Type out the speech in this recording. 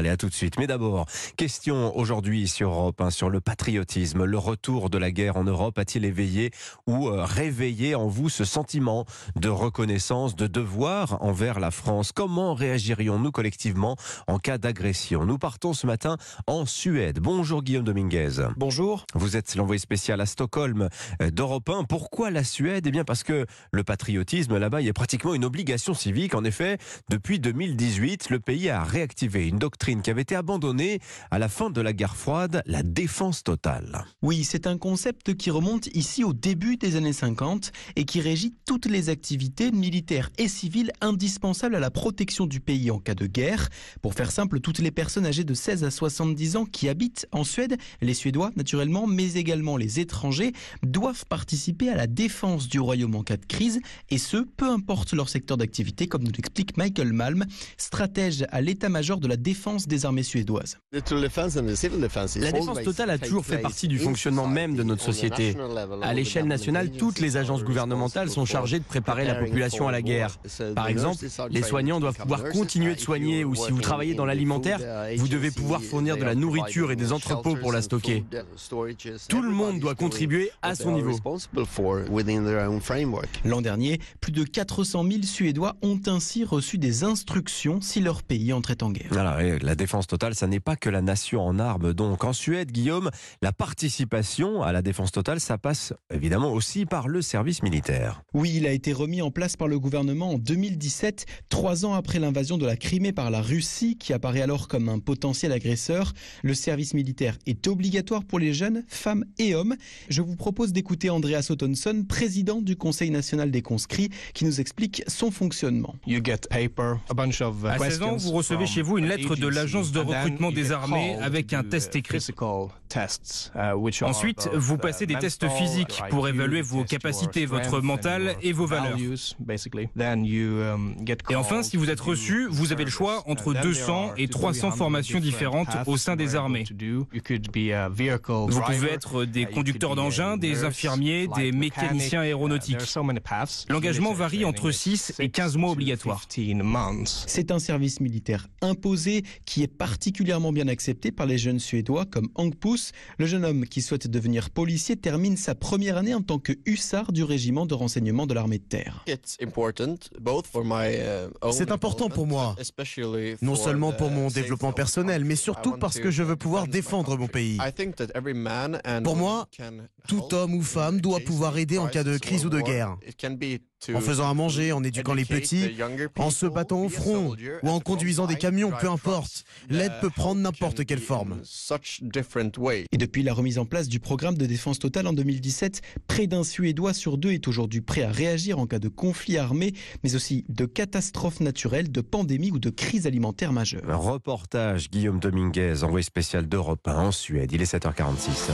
parler. À tout de suite. Mais d'abord, question aujourd'hui sur Europe, hein, sur le patriotisme. Le retour de la guerre en Europe a-t-il éveillé ou euh, réveillé en vous ce sentiment de reconnaissance, de devoir envers la France? Comment réagirions-nous collectivement en cas d'agression? Nous partons ce matin en Suède. Bonjour Guillaume Dominguez. Bonjour. Vous êtes l'envoyé spécial à Stockholm euh, d'Europe 1. Pourquoi la Suède? Eh bien parce que le patriotisme là-bas, il y a pratiquement une obligation civique. En effet, depuis 2018, le pays a réactivé une doctrine qui avait été abandonnée à la fin de la guerre froide, la défense totale. Oui, c'est un concept qui remonte ici au début des années 50 et qui régit toutes les activités militaires et civiles indispensables à la protection du pays en cas de guerre. Pour faire simple, toutes les personnes âgées de 16 à 70 ans qui habitent en Suède, les Suédois naturellement, mais également les étrangers, doivent participer à la défense du royaume en cas de crise, et ce, peu importe leur secteur d'activité, comme nous l'explique Michael Malm, stratège à l'état-major de la défense des armées suédoises. La défense totale a toujours fait partie du fonctionnement même de notre société. À l'échelle nationale, toutes les agences gouvernementales sont chargées de préparer la population à la guerre. Par exemple, les soignants doivent pouvoir continuer de soigner ou si vous travaillez dans l'alimentaire, vous devez pouvoir fournir de la nourriture et des entrepôts pour la stocker. Tout le monde doit contribuer à son niveau. L'an dernier, plus de 400 000 Suédois ont ainsi reçu des instructions si leur pays entrait en guerre. Voilà, la défense totale, ça n'est pas que la nation en armes. Donc en Suède, Guillaume, la participation à la défense totale, ça passe évidemment aussi par le service militaire. Oui, il a été remis en place par le gouvernement en 2017, trois ans après l'invasion de la Crimée par la Russie, qui apparaît alors comme un potentiel agresseur. Le service militaire est obligatoire pour les jeunes, femmes et hommes. Je vous propose d'écouter Andreas Ottonson, président du Conseil national des conscrits, qui nous explique son fonctionnement. À 16 ans, vous recevez chez vous une lettre de l'agence de recrutement des armées avec un test écrit. Ensuite, vous passez des tests physiques pour évaluer vos capacités, votre mental et vos valeurs. Et enfin, si vous êtes reçu, vous avez le choix entre 200 et 300 formations différentes au sein des armées. Vous pouvez être des conducteurs d'engins, des infirmiers, des mécaniciens aéronautiques. L'engagement varie entre 6 et 15 mois obligatoires. C'est un service militaire imposé qui est particulièrement bien accepté par les jeunes Suédois comme Hank Le jeune homme qui souhaite devenir policier termine sa première année en tant que hussard du régiment de renseignement de l'armée de terre. C'est important pour moi, non seulement pour mon développement personnel, mais surtout parce que je veux pouvoir défendre mon pays. Pour moi, tout homme ou femme doit pouvoir aider en cas de crise ou de guerre. En faisant à manger, en éduquant les petits, en se battant au front ou en conduisant des camions, peu importe. L'aide peut prendre n'importe quelle forme. Et depuis la remise en place du programme de défense totale en 2017, près d'un Suédois sur deux est aujourd'hui prêt à réagir en cas de conflit armé, mais aussi de catastrophes naturelles, de pandémies ou de crise alimentaire majeure. Un reportage Guillaume Dominguez, envoyé spécial d'Europe 1 en Suède. Il est 7h46.